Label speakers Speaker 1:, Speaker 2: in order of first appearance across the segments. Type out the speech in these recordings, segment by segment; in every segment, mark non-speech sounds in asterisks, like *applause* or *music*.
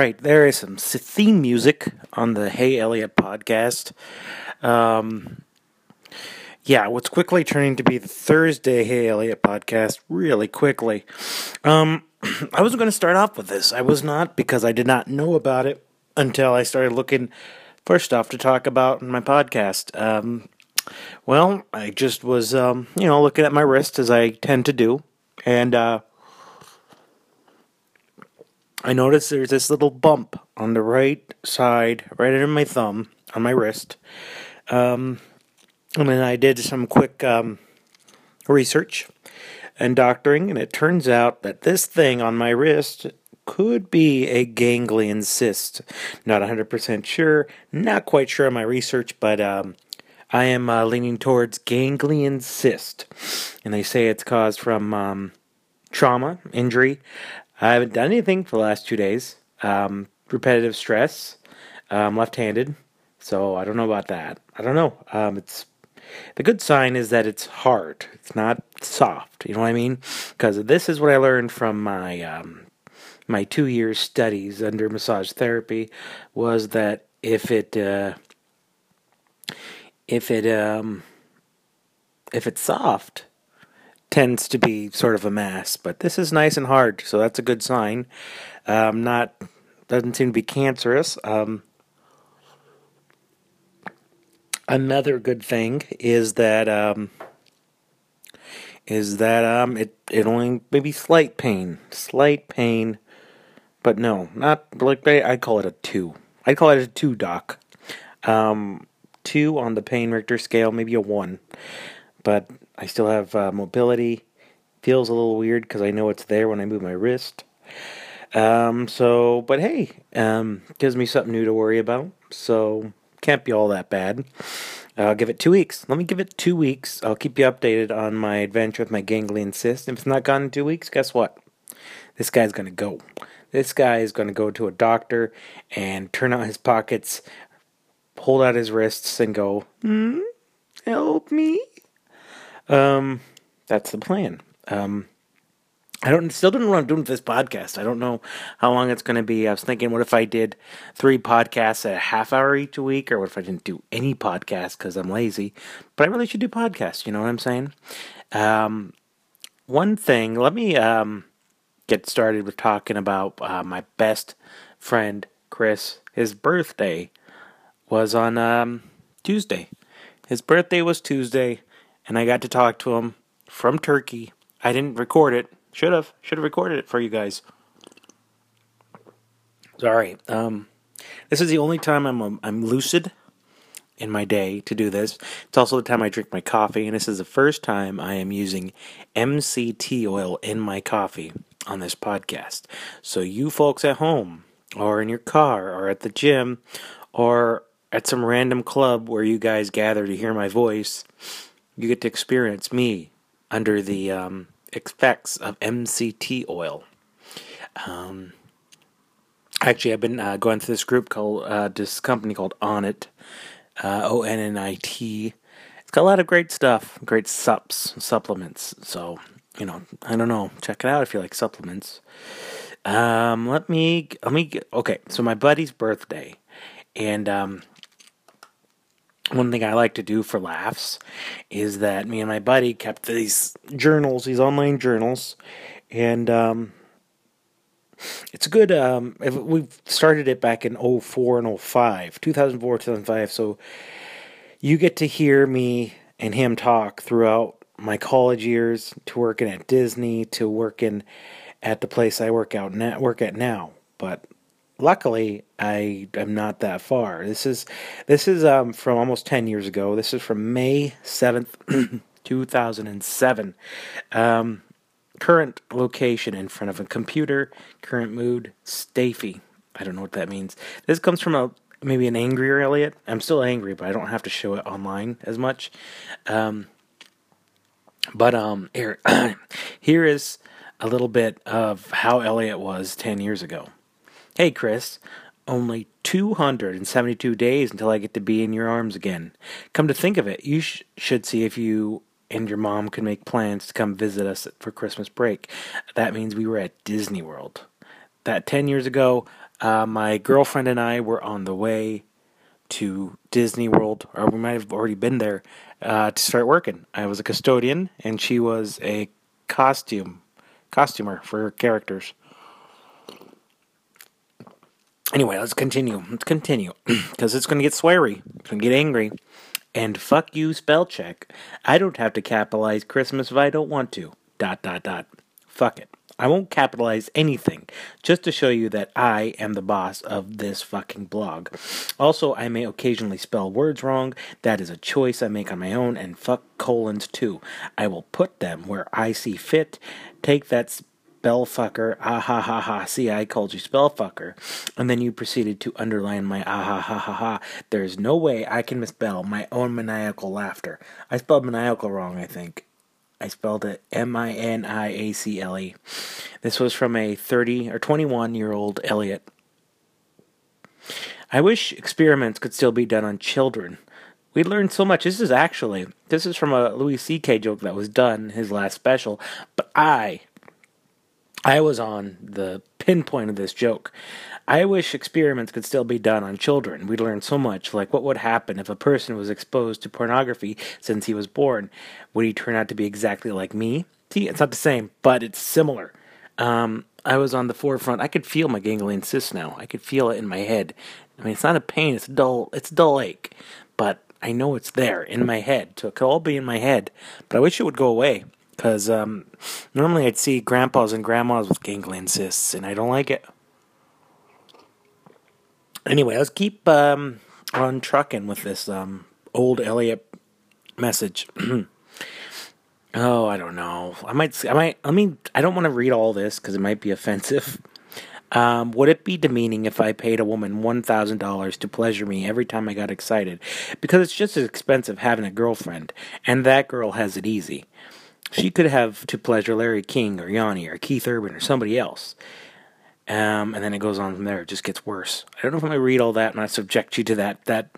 Speaker 1: Right, there is some theme music on the Hey Eliott podcast. Um, yeah, what's quickly turning to be the Thursday Hey Eliott podcast really quickly. Um, *clears throat* I wasn't going to start off with this. I was not because I did not know about it until I started looking for stuff to talk about in my podcast. Um, well, I just was, um, you know, looking at my wrist as I tend to do, and uh, I noticed there's this little bump on the right side, right under my thumb, on my wrist. Um, and then I did some quick um, research and doctoring, and it turns out that this thing on my wrist could be a ganglion cyst. Not 100% sure, not quite sure on my research, but um, I am uh, leaning towards ganglion cyst. And they say it's caused from um, trauma, injury, I haven't done anything for the last two days. Um, repetitive stress. I'm left-handed, so I don't know about that. I don't know. Um, it's the good sign is that it's hard. It's not soft. You know what I mean? Because this is what I learned from my um, my two years studies under massage therapy was that if it uh, if it um, if it's soft, tends to be sort of a mass, but this is nice and hard, so that's a good sign. Um, not doesn't seem to be cancerous. Um, another good thing is that um, is that um, it it only maybe slight pain, slight pain, but no, not like I call it a two. I call it a two, doc. Um, two on the pain Richter scale, maybe a one, but I still have uh, mobility. Feels a little weird because I know it's there when I move my wrist. Um, so, but hey, um, gives me something new to worry about. So, can't be all that bad. I'll give it two weeks. Let me give it two weeks. I'll keep you updated on my adventure with my ganglion cyst. If it's not gone in two weeks, guess what? This guy's gonna go. This guy is gonna go to a doctor and turn out his pockets, hold out his wrists, and go, hmm, help me. Um, that's the plan. Um, I don't still don't know what I'm doing with this podcast. I don't know how long it's going to be. I was thinking, what if I did three podcasts at a half hour each a week, or what if I didn't do any podcasts because I'm lazy? But I really should do podcasts. You know what I'm saying? Um, one thing. Let me um, get started with talking about uh, my best friend Chris. His birthday was on um, Tuesday. His birthday was Tuesday and I got to talk to him from Turkey. I didn't record it. Should have. Should have recorded it for you guys. Sorry. Um, this is the only time I'm um, I'm lucid in my day to do this. It's also the time I drink my coffee, and this is the first time I am using MCT oil in my coffee on this podcast. So you folks at home, or in your car, or at the gym, or at some random club where you guys gather to hear my voice you get to experience me under the um, effects of MCT oil. Um, actually, I've been uh, going through this group called uh, this company called Onnit, uh, O N N I T. It's got a lot of great stuff, great sups, supplements. So you know, I don't know. Check it out if you like supplements. Um, let me let me. Okay, so my buddy's birthday, and um, one thing I like to do for laughs is that me and my buddy kept these journals, these online journals, and um, it's a good. Um, we've started it back in 04 and 05, 2004, 2005. So you get to hear me and him talk throughout my college years to working at Disney to working at the place I work out now, work at now. But luckily I am not that far. This is this is um, from almost 10 years ago. This is from May 7th, *clears throat* 2007. Um, current location in front of a computer, current mood, Stafy. I don't know what that means. This comes from a maybe an angrier Eliott. I'm still angry, but I don't have to show it online as much. Um, but um, here, *clears throat* here is a little bit of how Eliott was 10 years ago. Hey, Chris, only 272 days until I get to be in your arms again. Come to think of it, you sh- should see if you and your mom can make plans to come visit us for Christmas break. That means we were at Disney World. That 10 years ago, Uh, my girlfriend and I were on the way to Disney World, or we might have already been there uh, to start working. I was a custodian, and she was a costume costumer for characters. Anyway, let's continue. Let's continue *clears throat* because it's going to get sweary. It's going to get angry. And fuck you, spell check. I don't have to capitalize Christmas if I don't want to. Dot dot dot. Fuck it. I won't capitalize anything just to show you that I am the boss of this fucking blog. Also, I may occasionally spell words wrong. That is a choice I make on my own, and fuck colons too. I will put them where I see fit. Take that spell fucker, ah ha ha ha. See, I called you spell fucker. And then you proceeded to underline my ah ha ha ha ha. There's no way I can misspell my own maniacal laughter. I spelled maniacal wrong, I think. I spelled it M I N I A C L E. This was from a 30 or 21 year old Eliott. I wish experiments could still be done on children. We learned so much. This is actually this is from a Louis C.K. joke that was done his last special, but I I was on the pinpoint of this joke. I wish experiments could still be done on children. We'd learn so much, like what would happen if a person was exposed to pornography since he was born. Would he turn out to be exactly like me? See, it's not the same, but it's similar. Um, I was on the forefront. I could feel my ganglion cyst now. I could feel it in my head. I mean, it's not a pain. It's a dull. It's a dull ache, but I know it's there in my head. So it could all be in my head. But I wish it would go away because um, normally I'd see grandpas and grandmas with ganglion cysts, and I don't like it. Anyway, let's keep um, on trucking with this um, old Eliott message. *clears throat* oh, I don't know. I might. I might. I mean, I don't want to read all this because it might be offensive. *laughs* Um, would it be demeaning if I paid a woman $1,000 to pleasure me every time I got excited? Because it's just as expensive having a girlfriend, and that girl has it easy. She could have to pleasure Larry King or Yanni or Keith Urban or somebody else. Um, and then it goes on from there. It just gets worse. I don't know if I'm going to read all that and I subject you to that that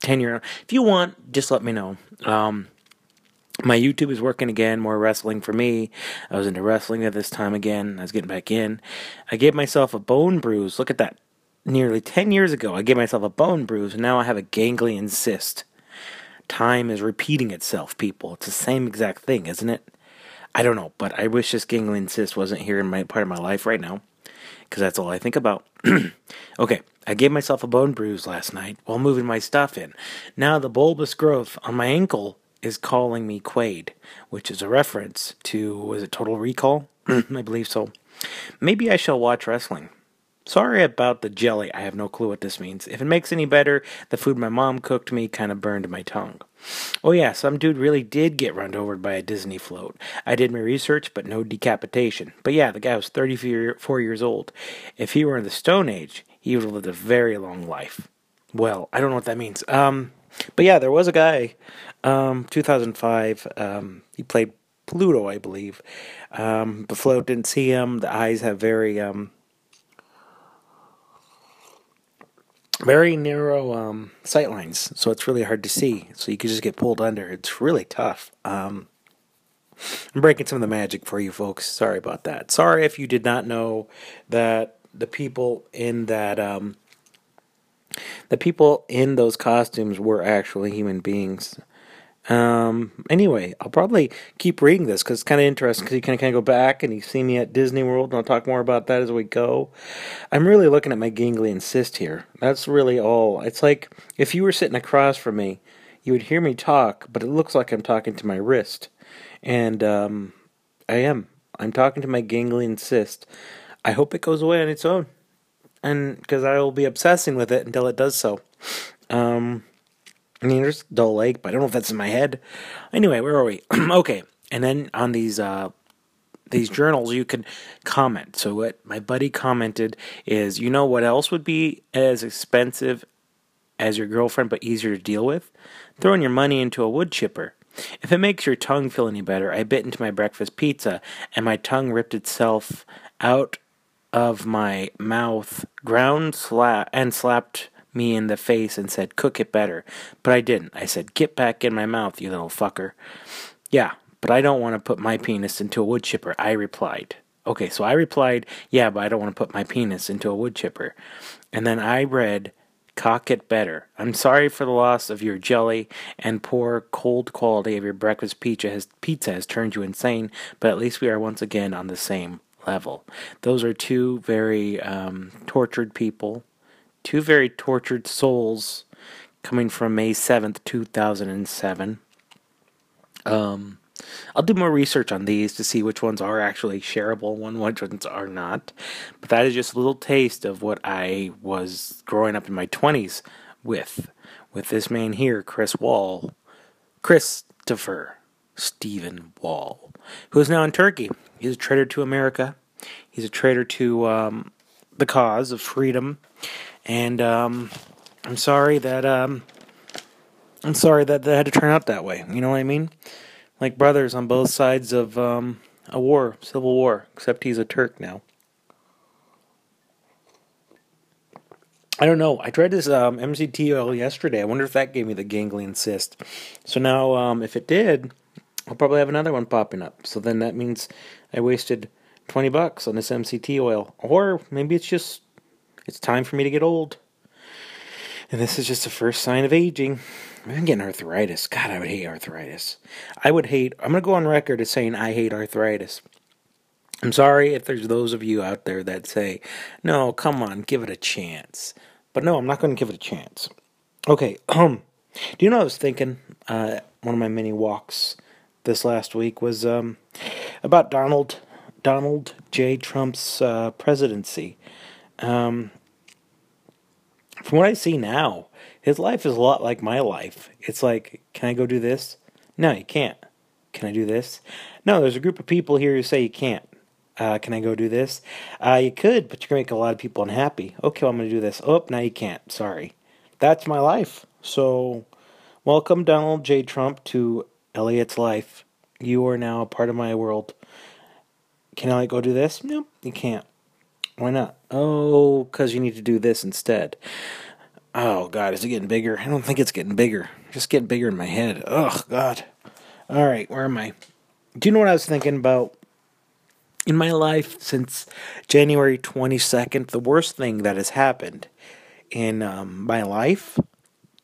Speaker 1: tenure. If you want, just let me know. Um, my YouTube is working again, more wrestling for me. I was into wrestling at this time again. I was getting back in. I gave myself a bone bruise. Look at that. Nearly 10 years ago, I gave myself a bone bruise, and now I have a ganglion cyst. Time is repeating itself, people. It's the same exact thing, isn't it? I don't know, but I wish this ganglion cyst wasn't here in my part of my life right now because that's all I think about. *clears throat* okay, I gave myself a bone bruise last night while moving my stuff in. Now the bulbous growth on my ankle is calling me Quaid, which is a reference to, was it Total Recall? *clears throat* I believe so. Maybe I shall watch wrestling. Sorry about the jelly. I have no clue what this means. If it makes any better, the food my mom cooked me kind of burned my tongue. Oh, yeah, some dude really did get run over by a Disney float. I did my research, but no decapitation. But yeah, the guy was 34 years old. If he were in the Stone Age, he would have lived a very long life. Well, I don't know what that means. Um, but yeah, there was a guy, um, 2005. Um, he played Pluto, I believe. Um, the float didn't see him. The eyes have very um, very narrow um, sight lines, so it's really hard to see. So you could just get pulled under. It's really tough. Um, I'm breaking some of the magic for you folks. Sorry about that. Sorry if you did not know that the people in that um, the people in those costumes were actually human beings. Um, anyway, I'll probably keep reading this because it's kind of interesting because you can kind of go back and you see me at Disney World, and I'll talk more about that as we go. I'm really looking at my ganglion cyst here. That's really all. It's like if you were sitting across from me, you would hear me talk, but it looks like I'm talking to my wrist. And um, I am. I'm talking to my ganglion cyst. I hope it goes away on its own. And because I will be obsessing with it until it does so. Um, I mean, there's dull lake, but I don't know if that's in my head. Anyway, where are we? *clears throat* okay, and then on these uh, these journals, you can comment. So what my buddy commented is, you know, what else would be as expensive as your girlfriend, but easier to deal with? Throwing your money into a wood chipper. If it makes your tongue feel any better, I bit into my breakfast pizza and my tongue ripped itself out of my mouth, ground sla- and slapped me in the face and said, Cook it better. But I didn't. I said, Get back in my mouth, you little fucker. Yeah, but I don't want to put my penis into a wood chipper, I replied. Okay, so I replied, yeah, but I don't want to put my penis into a wood chipper. And then I read, cock it better. I'm sorry for the loss of your jelly and poor cold quality of your breakfast pizza has, pizza has turned you insane, but at least we are once again on the same level. Those are two very um, tortured people, two very tortured souls coming from May 7th, 2007. Um, I'll do more research on these to see which ones are actually shareable and which ones are not. But that is just a little taste of what I was growing up in my 20s with. With this man here, Chris Wall. Christopher Stephen Wall, who is now in Turkey. He's a traitor to America. He's a traitor to um, the cause of freedom. And um, I'm sorry that um, I'm sorry that that had to turn out that way. You know what I mean? Like brothers on both sides of um, a war, civil war. Except he's a Turk now. I don't know. I tried this um, MCT oil yesterday. I wonder if that gave me the ganglion cyst. So now, um, if it did, I'll probably have another one popping up. So then that means I wasted 20 bucks on this MCT oil. Or maybe it's just, it's time for me to get old. And this is just the first sign of aging. I'm getting arthritis. God, I would hate arthritis. I would hate, I'm going to go on record as saying I hate arthritis. I'm sorry if there's those of you out there that say, no, come on, give it a chance. But no, I'm not going to give it a chance. Okay, um, *clears throat* do you know I was thinking? Uh, one of my many walks this last week was um, about Donald Donald J. Trump's uh, presidency. Um, from what I see now, his life is a lot like my life. It's like, can I go do this? No, you can't. Can I do this? No, there's a group of people here who say you can't. Uh, can I go do this? Uh, you could, but you're going to make a lot of people unhappy. Okay, well, I'm going to do this. Oh, now you can't. Sorry. That's my life. So, welcome, Donald J. Trump, to Eliott's life. You are now a part of my world. Can I go do this? No, you can't. Why not? Oh, because you need to do this instead. Oh, God, is it getting bigger? I don't think it's getting bigger. Just getting bigger in my head. Oh, God. All right, where am I? Do you know what I was thinking about? In my life since January 22nd, the worst thing that has happened in um, my life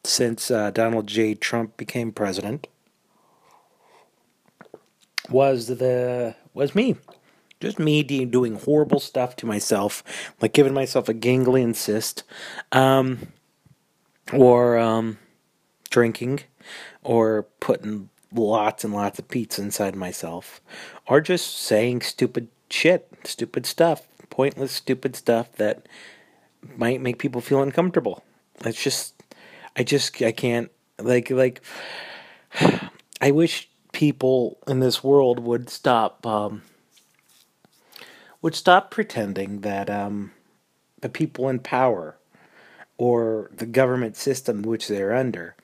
Speaker 1: since uh, Donald J. Trump became president was the was me just me doing horrible stuff to myself, like giving myself a ganglion cyst, um, or um, drinking, or putting lots and lots of pizza inside myself, or just saying stupid shit, stupid stuff, pointless, stupid stuff that might make people feel uncomfortable. It's just, I just, I can't, like, like, *sighs* I wish people in this world would stop, um, would stop pretending that um, the people in power or the government system which they're under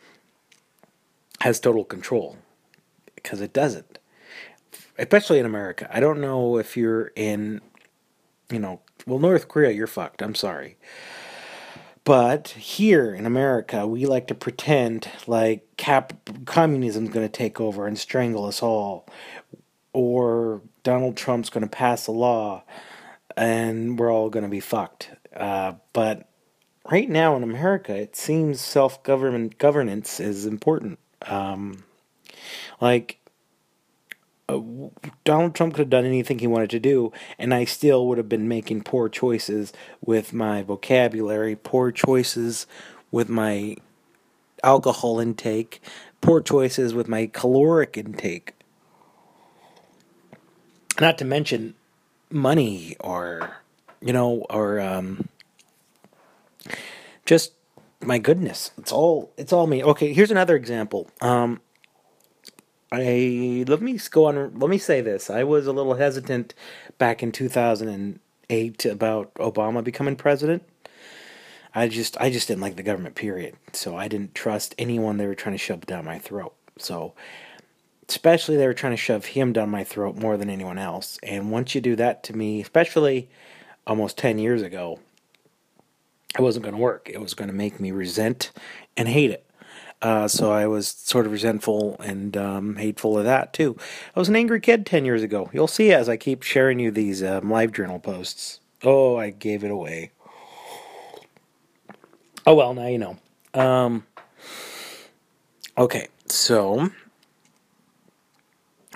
Speaker 1: has total control because it doesn't. Especially in america. I don't know if you're in you know well north korea you're fucked. I'm sorry. But here in america we like to pretend like cap communism's going to take over and strangle us all or Donald Trump's going to pass a law and we're all going to be fucked. Uh, but right now in America, it seems self government governance is important. Um, like, uh, Donald Trump could have done anything he wanted to do, and I still would have been making poor choices with my vocabulary, poor choices with my alcohol intake, poor choices with my caloric intake not to mention money or you know or um, just my goodness. It's all it's all me. Okay here's another example. Um, i let me go on let me say this. I was a little hesitant back in 2008 about obama becoming president. I just i just didn't like the government period. So i didn't trust anyone. They were trying to shove down my throat. So especially they were trying to shove him down my throat more than anyone else. And once you do that to me, especially almost 10 years ago, it wasn't going to work. It was going to make me resent and hate it. Uh, so I was sort of resentful and um, hateful of that too. I was an angry kid 10 years ago. You'll see as I keep sharing you these um, live journal posts. Oh, I gave it away. Oh, well, now you know. Um, okay, so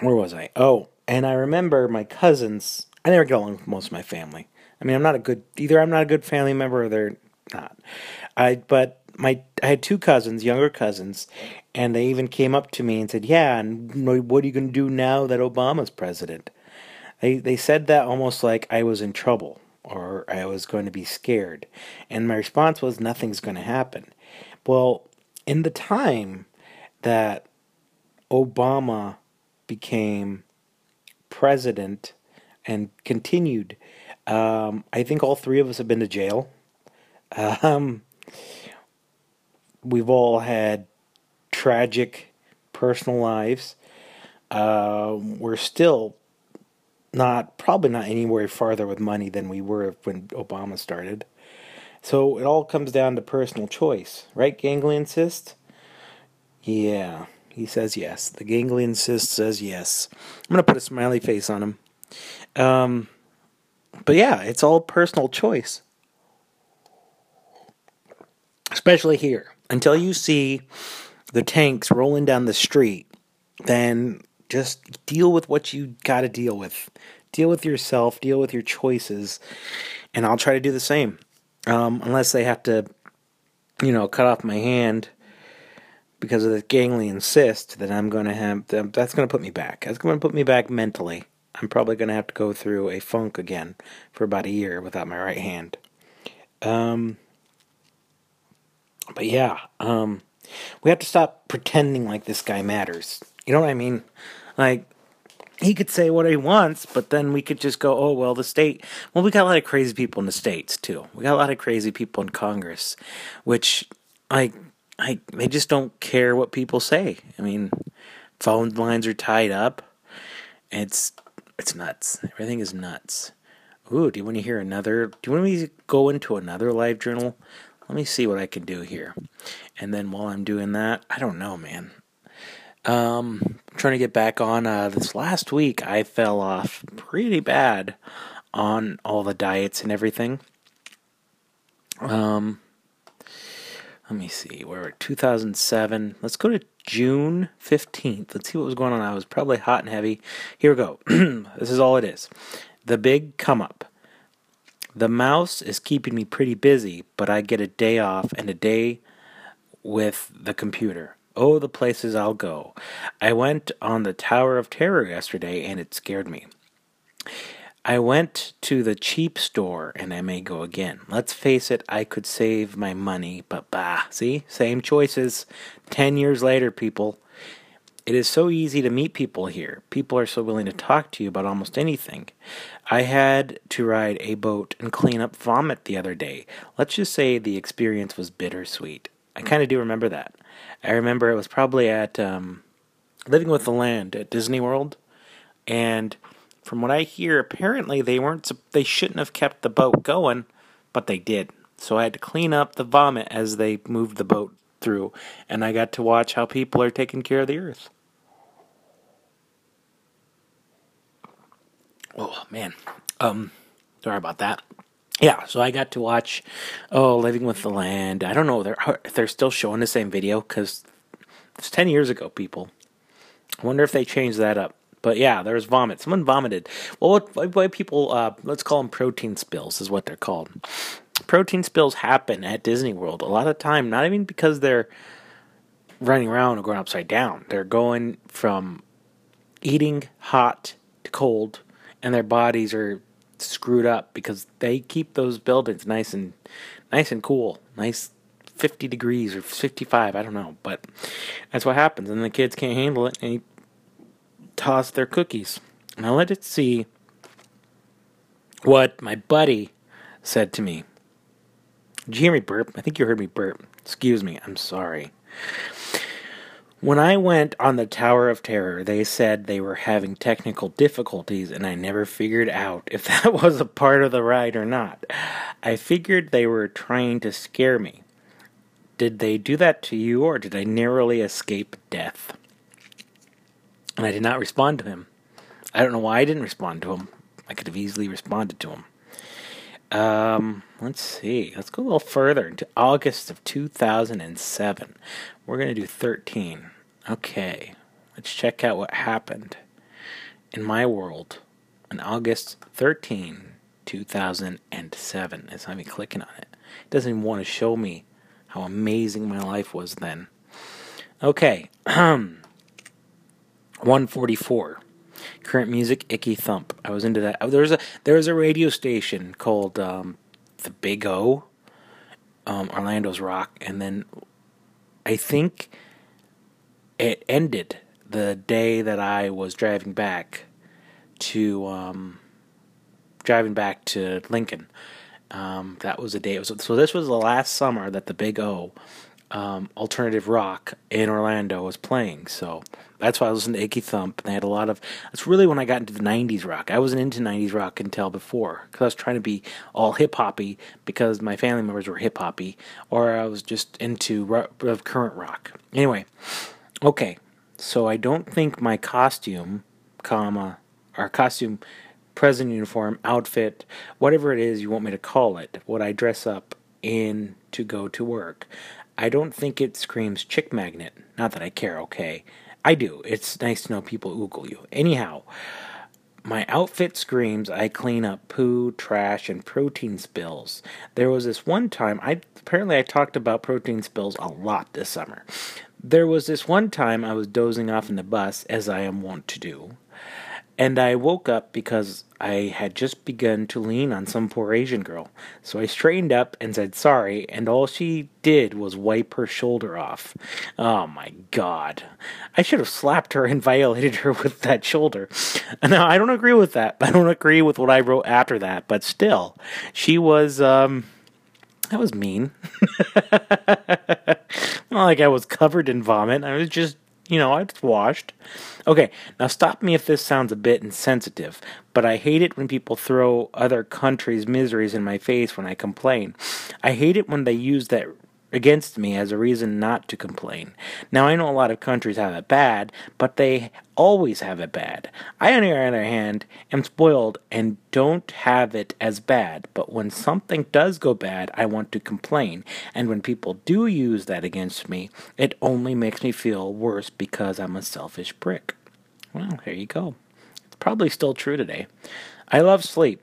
Speaker 1: where was I? Oh, and I remember my cousins. I never get along with most of my family. I mean, I'm not a good either. I'm not a good family member, or they're not. I but my I had two cousins, younger cousins, and they even came up to me and said, "Yeah, and what are you going to do now that Obama's president?" They they said that almost like I was in trouble or I was going to be scared, and my response was, "Nothing's going to happen." Well, in the time that Obama became president and continued, um, I think all three of us have been to jail. Um, we've all had tragic personal lives. Uh, we're still not, probably not anywhere farther with money than we were when Obama started. So it all comes down to personal choice, right? Ganglion cyst? Yeah, he says yes. The ganglion cyst says yes. I'm going to put a smiley face on him. Um, but yeah, it's all personal choice. Especially here until you see the tanks rolling down the street, then just deal with what you got to deal with. Deal with yourself, deal with your choices, and I'll try to do the same. Um, unless they have to, you know, cut off my hand because of the ganglion cyst, that I'm going to have, that's going to put me back. That's going to put me back mentally. I'm probably going to have to go through a funk again for about a year without my right hand. Um, but yeah, um, we have to stop pretending like this guy matters. You know what I mean? Like, he could say what he wants, but then we could just go, oh, well, the state. Well, we got a lot of crazy people in the states, too. We got a lot of crazy people in Congress, which, like, I, they just don't care what people say. I mean, phone lines are tied up. It's, it's nuts. Everything is nuts. Ooh, do you want to hear another? Do you want me to go into another live journal? Let me see what I can do here. And then while I'm doing that, I don't know, man. Um, trying to get back on. Uh, this last week, I fell off pretty bad on all the diets and everything. Um, let me see. We're 2007. Let's go to June 15th. Let's see what was going on. I was probably hot and heavy. Here we go. *clears throat* this is all it is. The big come up. The mouse is keeping me pretty busy, but I get a day off and a day with the computer. Oh, the places I'll go. I went on the Tower of Terror yesterday and it scared me. I went to the cheap store and I may go again. Let's face it, I could save my money, but bah, see? Same choices. Ten years later, people. It is so easy to meet people here. People are so willing to talk to you about almost anything. I had to ride a boat and clean up vomit the other day. Let's just say the experience was bittersweet. I kind of do remember that. I remember it was probably at um, Living with the Land at Disney World, and from what I hear, apparently they weren't. They shouldn't have kept the boat going, but they did. So I had to clean up the vomit as they moved the boat through, and I got to watch how people are taking care of the earth. Oh man, um, sorry about that. Yeah, so I got to watch, oh, Living with the Land. I don't know if they're still showing the same video because it's ten years ago. People, I wonder if they changed that up. But yeah, there was vomit. Someone vomited. Well, what, why people, uh, let's call them protein spills, is what they're called. Protein spills happen at Disney World a lot of time, not even because they're running around or going upside down. They're going from eating hot to cold and their bodies are screwed up because they keep those buildings nice and nice and cool, nice 50 degrees or 55, I don't know, but that's what happens and the kids can't handle it and toss their cookies. Now let us see what my buddy said to me. Did you hear me burp? I think you heard me burp. Excuse me, I'm sorry. When I went on the Tower of Terror, they said they were having technical difficulties, and I never figured out if *laughs* that was a part of the ride or not. I figured they were trying to scare me. Did they do that to you, or did I narrowly escape death? And I did not respond to him. I don't know why I didn't respond to him. I could have easily responded to him. Um, let's see. Let's go a little further into August of 2007. We're going to do 13. Okay. Let's check out what happened in my world on August 13, 2007. It's not me clicking on it. It doesn't even want to show me how amazing my life was then. Okay. *clears throat* 144 current music icky thump. I was into that. There was a there was a radio station called um, the big o um, orlando's rock and then i think it ended the day that i was driving back to um, driving back to lincoln. Um, that was a day It was, so this was the last summer that the big o um, alternative rock in Orlando was playing. So that's why I listened to Icky Thump. And they had a lot of. That's really when I got into the '90s rock. I wasn't into '90s rock until before because I was trying to be all hip hoppy because my family members were hip hoppy, or I was just into ro- current rock. Anyway, okay. So I don't think my costume, comma, or costume, present uniform, outfit, whatever it is you want me to call it, what I dress up in to go to work. I don't think it screams chick magnet. Not that I care, okay. I do. It's nice to know people oogle you. Anyhow, my outfit screams I clean up poo, trash, and protein spills. There was this one time I apparently I talked about protein spills a lot this summer. There was this one time I was dozing off in the bus, as I am wont to do, and I woke up because I had just begun to lean on some poor Asian girl. So I straightened up and said sorry, and all she did was wipe her shoulder off. Oh my god. I should have slapped her and *laughs* violated her with that shoulder. *laughs* Now, I don't agree with that. I don't agree with what I wrote after that, but still, she was, um, that was mean. *laughs* Not like I was covered in vomit. I was just you know, it's washed. Okay, now stop me if this sounds a bit insensitive, but I hate it when people throw other countries' miseries in my face when I complain. I hate it when they use that against me as a reason not to complain. Now, I know a lot of countries have it bad, but they always have it bad. I, on the other hand, am spoiled and don't have it as bad, but when something does go bad, I want to complain. And when people do use that against me, it only makes me feel worse because I'm a selfish prick. Well, here you go. It's probably still true today. I love sleep.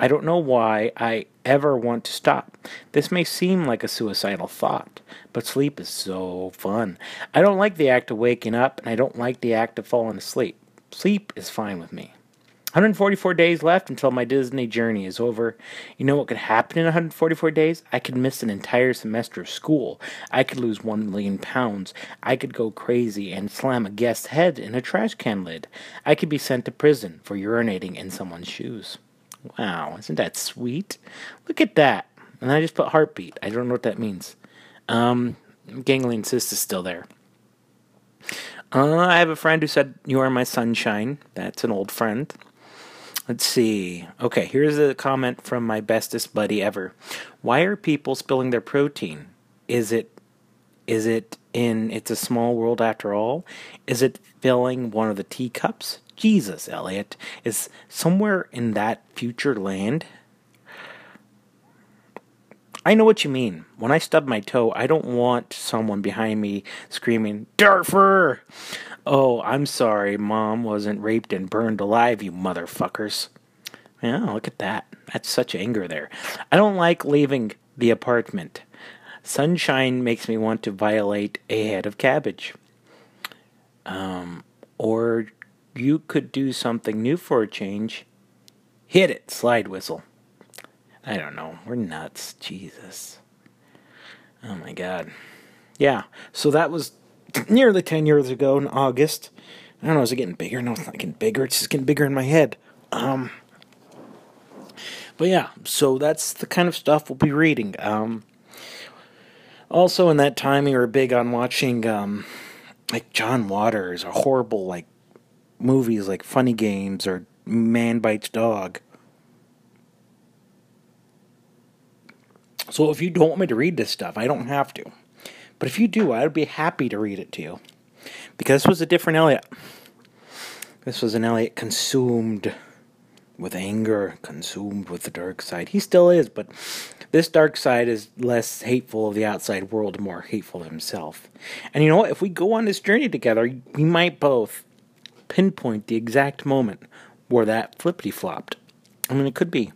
Speaker 1: I don't know why I ever want to stop. This may seem like a suicidal thought, but sleep is so fun. I don't like the act of waking up, and I don't like the act of falling asleep. Sleep is fine with me. 144 days left until my Disney journey is over. You know what could happen in 144 days? I could miss an entire semester of school. I could lose 1 million pounds. I could go crazy and slam a guest's head in a trash can lid. I could be sent to prison for urinating in someone's shoes. Wow, isn't that sweet? Look at that. And I just put heartbeat. I don't know what that means. Um, ganglion cyst is still there. Uh, I have a friend who said, You are my sunshine. That's an old friend. Let's see. Okay, here's a comment from my bestest buddy ever. Why are people spilling their protein? Is it is it in It's a Small World After All? Is it filling one of the teacups? Jesus, Eliott, is somewhere in that future land. I know what you mean. When I stub my toe, I don't want someone behind me screaming, Darfur! Oh, I'm sorry, Mom wasn't raped and burned alive, you motherfuckers. Yeah, look at that. That's such anger there. I don't like leaving the apartment. Sunshine makes me want to violate a head of cabbage. Um, or you could do something new for a change. Hit it, slide whistle. I don't know. We're nuts. Jesus. Oh my God. Yeah. So that was nearly 10 years ago in August. I don't know. Is it getting bigger? No, it's not getting bigger. It's just getting bigger in my head. Um. But yeah, so that's the kind of stuff we'll be reading. Um. Also, in that time, we were big on watching, um, like John Waters, a horrible, like movies like Funny Games or Man Bites Dog. So if you don't want me to read this stuff, I don't have to. But if you do, I would be happy to read it to you. Because this was a different Eliott. This was an Eliott consumed with anger, consumed with the dark side. He still is, but this dark side is less hateful of the outside world, more hateful of himself. And you know what? If we go on this journey together, we might both pinpoint the exact moment where that flippity flopped. I mean, it could be.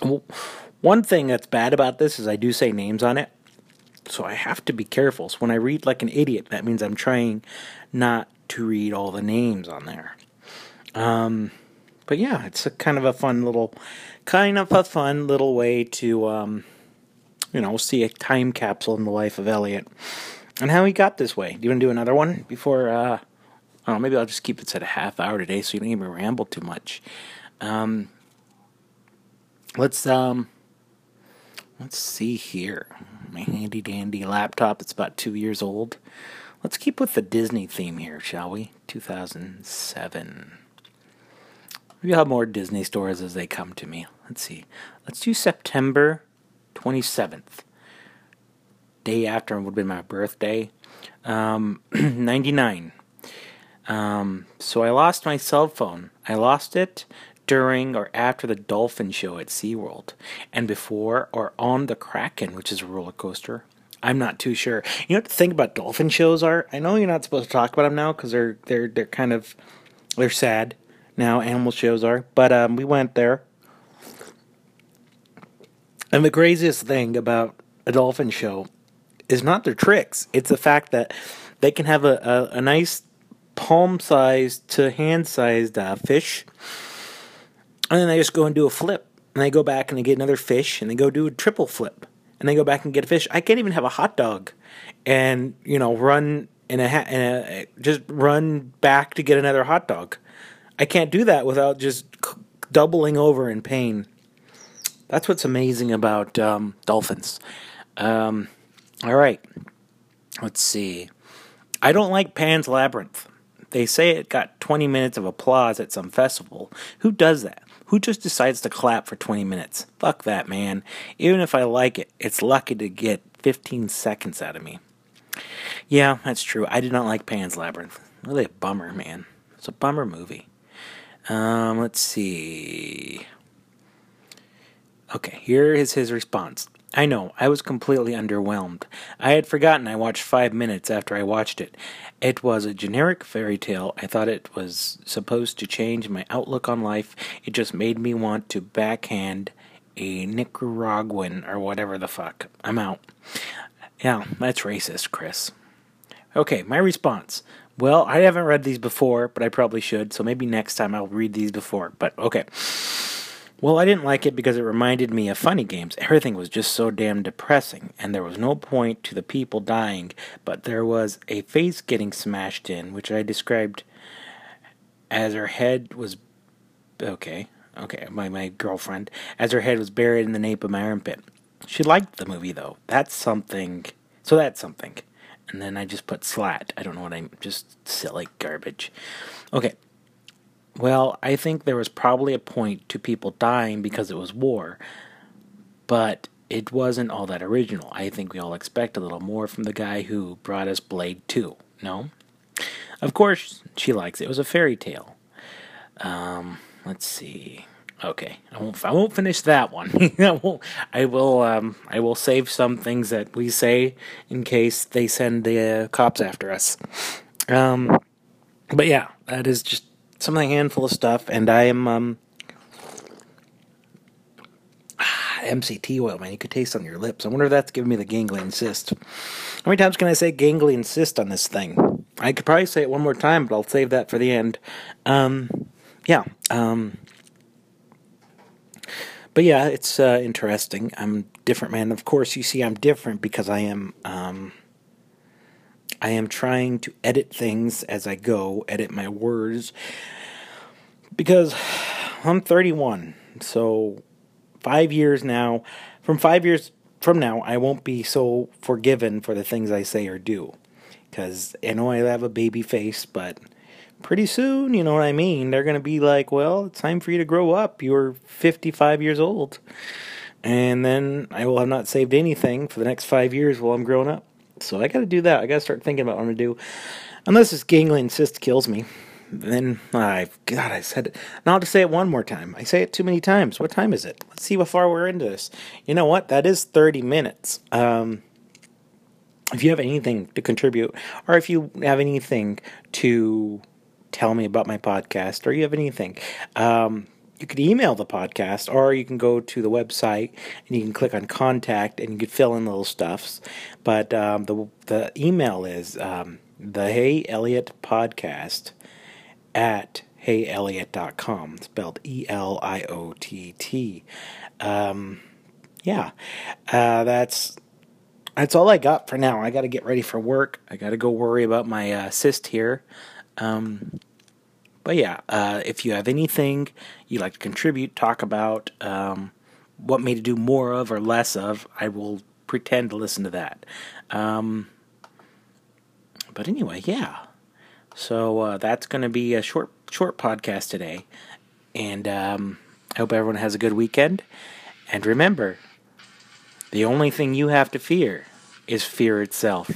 Speaker 1: Well, one thing that's bad about this is I do say names on it, so I have to be careful. So when I read like an idiot, that means I'm trying not to read all the names on there. Um, but yeah, it's a kind of a fun little, kind of a fun little way to, um, you know, see a time capsule in the life of Eliott and how he got this way. Do you want to do another one before? Uh, I don't know, maybe I'll just keep it at a half hour today, so you don't even ramble too much. Um, let's um, let's see here. My handy dandy laptop. It's about two years old. Let's keep with the Disney theme here, shall we? 2007. Maybe I'll have more Disney stories as they come to me. Let's see. Let's do September 27th. Day after would have been my birthday. Um, *clears throat* 99. Um, so I lost my cell phone. I lost it during or after the dolphin show at SeaWorld and before or on the Kraken, which is a roller coaster. I'm not too sure. You know what the thing about dolphin shows are? I know you're not supposed to talk about them now because they're they're they're kind of they're sad now. Animal shows are, but um, we went there, and the craziest thing about a dolphin show is not their tricks; it's the fact that they can have a a, a nice palm-sized to hand-sized uh, fish, and then they just go and do a flip, and they go back and they get another fish, and they go do a triple flip and then go back and get a fish. I can't even have a hot dog and, you know, run in a, ha- in a just run back to get another hot dog. I can't do that without just doubling over in pain. That's what's amazing about um, dolphins. Um, all right. Let's see. I don't like Pan's Labyrinth. They say it got 20 minutes of applause at some festival. Who does that? Who just decides to clap for 20 minutes? Fuck that, man. Even if I like it, it's lucky to get 15 seconds out of me. Yeah, that's true. I did not like Pan's Labyrinth. Really a bummer, man. It's a bummer movie. Um, let's see. Okay, here is his response. I know, I was completely underwhelmed. I had forgotten I watched five minutes after I watched it. It was a generic fairy tale. I thought it was supposed to change my outlook on life. It just made me want to backhand a Nicaraguan or whatever the fuck. I'm out. Yeah, that's racist, Chris. Okay, my response. Well, I haven't read these before, but I probably should, so maybe next time I'll read these before. But okay. Well, I didn't like it because it reminded me of funny games. Everything was just so damn depressing, and there was no point to the people dying, but there was a face getting smashed in, which I described as her head was. Okay, okay, my, my girlfriend, as her head was buried in the nape of my armpit. She liked the movie, though. That's something. So that's something. And then I just put slat. I don't know what I'm. Just silly garbage. Okay, well, I think there was probably a point to people dying because it was war, but it wasn't all that original. I think we all expect a little more from the guy who brought us Blade 2, no? Of course, she likes it. It was a fairy tale. Um, let's see. Okay, I won't. I won't finish that one. *laughs* I won't. I will. Um, I will save some things that we say in case they send the uh, cops after us. Um, but yeah, that is just some of the handful of stuff, and I am um, *sighs* MCT oil, man. You could taste on your lips. I wonder if that's giving me the ganglion cyst. How many times can I say ganglion cyst on this thing? I could probably say it one more time, but I'll save that for the end. Um, yeah. Um, but yeah, it's uh, interesting. I'm different, man. Of course, you see, I'm different because I am. Um, I am trying to edit things as I go, edit my words, because I'm 31. So, five years now, from five years from now, I won't be so forgiven for the things I say or do. Because I know I have a baby face, but pretty soon, you know what I mean? They're going to be like, well, it's time for you to grow up. You're 55 years old. And then I will have not saved anything for the next five years while I'm growing up. So I got to do that. I got to start thinking about what I'm to do. Unless this ganglion cyst kills me, then I God, I said it. Now I'll just say it one more time. I say it too many times. What time is it? Let's see how far we're into this. You know what? That is 30 minutes. Um, if you have anything to contribute, or if you have anything to tell me about my podcast, or you have anything, um, you could email the podcast, or you can go to the website and you can click on contact and you can fill in little stuffs. But um, the the email is um, the Hey Eliott podcast at heyeliott.com, spelled E L I O T T. Um, yeah, uh, that's that's all I got for now. I got to get ready for work. I got to go worry about my uh, cyst here. Um, but yeah, uh, if you have anything you'd like to contribute, talk about, um, what me to do more of or less of, I will pretend to listen to that. Um, but anyway, yeah. So uh, that's going to be a short, short podcast today, and um, I hope everyone has a good weekend. And remember, the only thing you have to fear is fear itself.